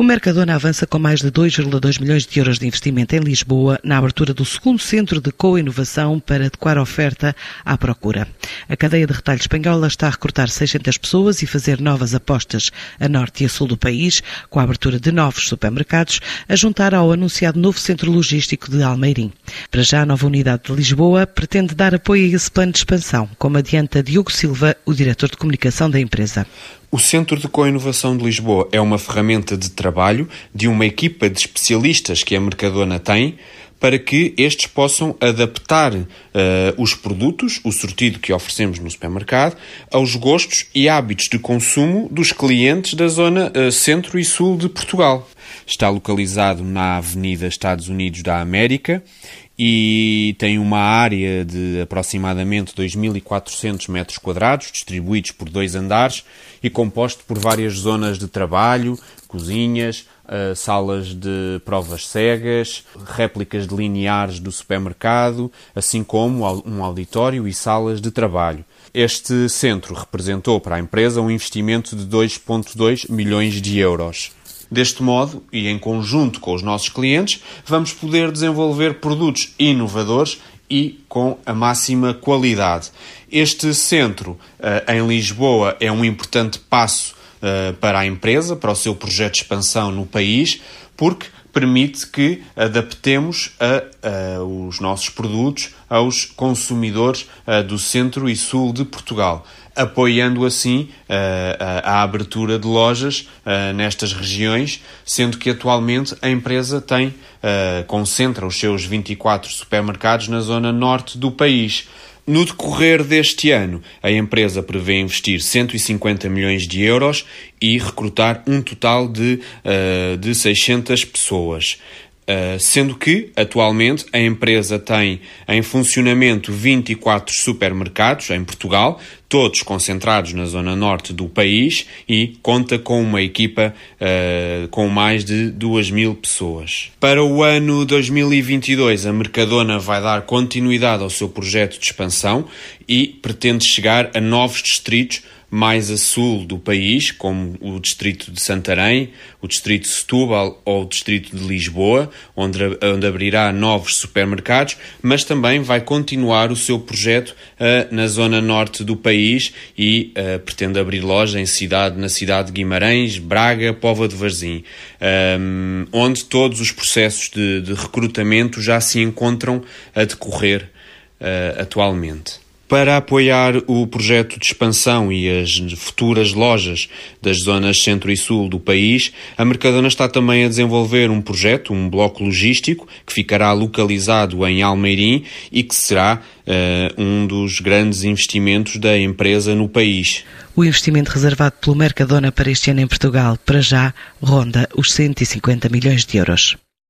O Mercadona avança com mais de 2,2 milhões de euros de investimento em Lisboa na abertura do segundo centro de co-inovação para adequar a oferta à procura. A cadeia de retalho espanhola está a recrutar 600 pessoas e fazer novas apostas a norte e a sul do país, com a abertura de novos supermercados, a juntar ao anunciado novo centro logístico de Almeirim. Para já, a nova unidade de Lisboa pretende dar apoio a esse plano de expansão, como adianta Diogo Silva, o diretor de comunicação da empresa. O Centro de Coinovação de Lisboa é uma ferramenta de trabalho de uma equipa de especialistas que a Mercadona tem para que estes possam adaptar uh, os produtos, o sortido que oferecemos no supermercado, aos gostos e hábitos de consumo dos clientes da zona uh, centro e sul de Portugal. Está localizado na Avenida Estados Unidos da América e tem uma área de aproximadamente 2.400 metros quadrados, distribuídos por dois andares e composto por várias zonas de trabalho, cozinhas, uh, salas de provas cegas, réplicas de lineares do supermercado, assim como um auditório e salas de trabalho. Este centro representou para a empresa um investimento de 2,2 milhões de euros. Deste modo, e em conjunto com os nossos clientes, vamos poder desenvolver produtos inovadores e com a máxima qualidade. Este centro uh, em Lisboa é um importante passo uh, para a empresa, para o seu projeto de expansão no país, porque permite que adaptemos a, a, os nossos produtos aos consumidores uh, do centro e sul de Portugal, apoiando assim uh, a, a, abertura de lojas nestas regiões, sendo que atualmente a empresa tem concentra os seus 24 supermercados na zona norte do país. No decorrer deste ano, a empresa prevê investir 150 milhões de euros e recrutar um total de, uh, de 600 pessoas. Uh, sendo que, atualmente, a empresa tem em funcionamento 24 supermercados em Portugal, todos concentrados na zona norte do país e conta com uma equipa uh, com mais de 2 mil pessoas. Para o ano 2022, a Mercadona vai dar continuidade ao seu projeto de expansão e pretende chegar a novos distritos mais a sul do país, como o distrito de Santarém, o distrito de Setúbal ou o distrito de Lisboa, onde, onde abrirá novos supermercados, mas também vai continuar o seu projeto uh, na zona norte do país e uh, pretende abrir loja em cidade, na cidade de Guimarães, Braga, Pova de Varzim, um, onde todos os processos de, de, recrutamento já se encontram a decorrer uh, atualmente. Para apoiar o projeto de expansão e as futuras lojas das zonas centro e sul do país, a Mercadona está também a desenvolver um projeto, um bloco logístico, que ficará localizado em Almeirim e que será uh, um dos grandes investimentos da empresa no país. O investimento reservado pelo Mercadona para este ano em Portugal, para já, ronda os 150 milhões de euros.